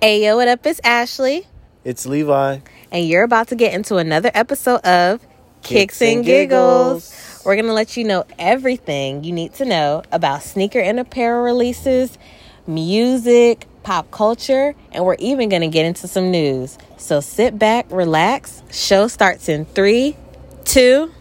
Hey, yo, what up? It's Ashley, It's Levi. and you're about to get into another episode of Kicks, Kicks and Giggles. Giggles. We're going to let you know everything you need to know about sneaker and apparel releases, music, pop culture, and we're even going to get into some news. So sit back, relax. Show starts in three, two,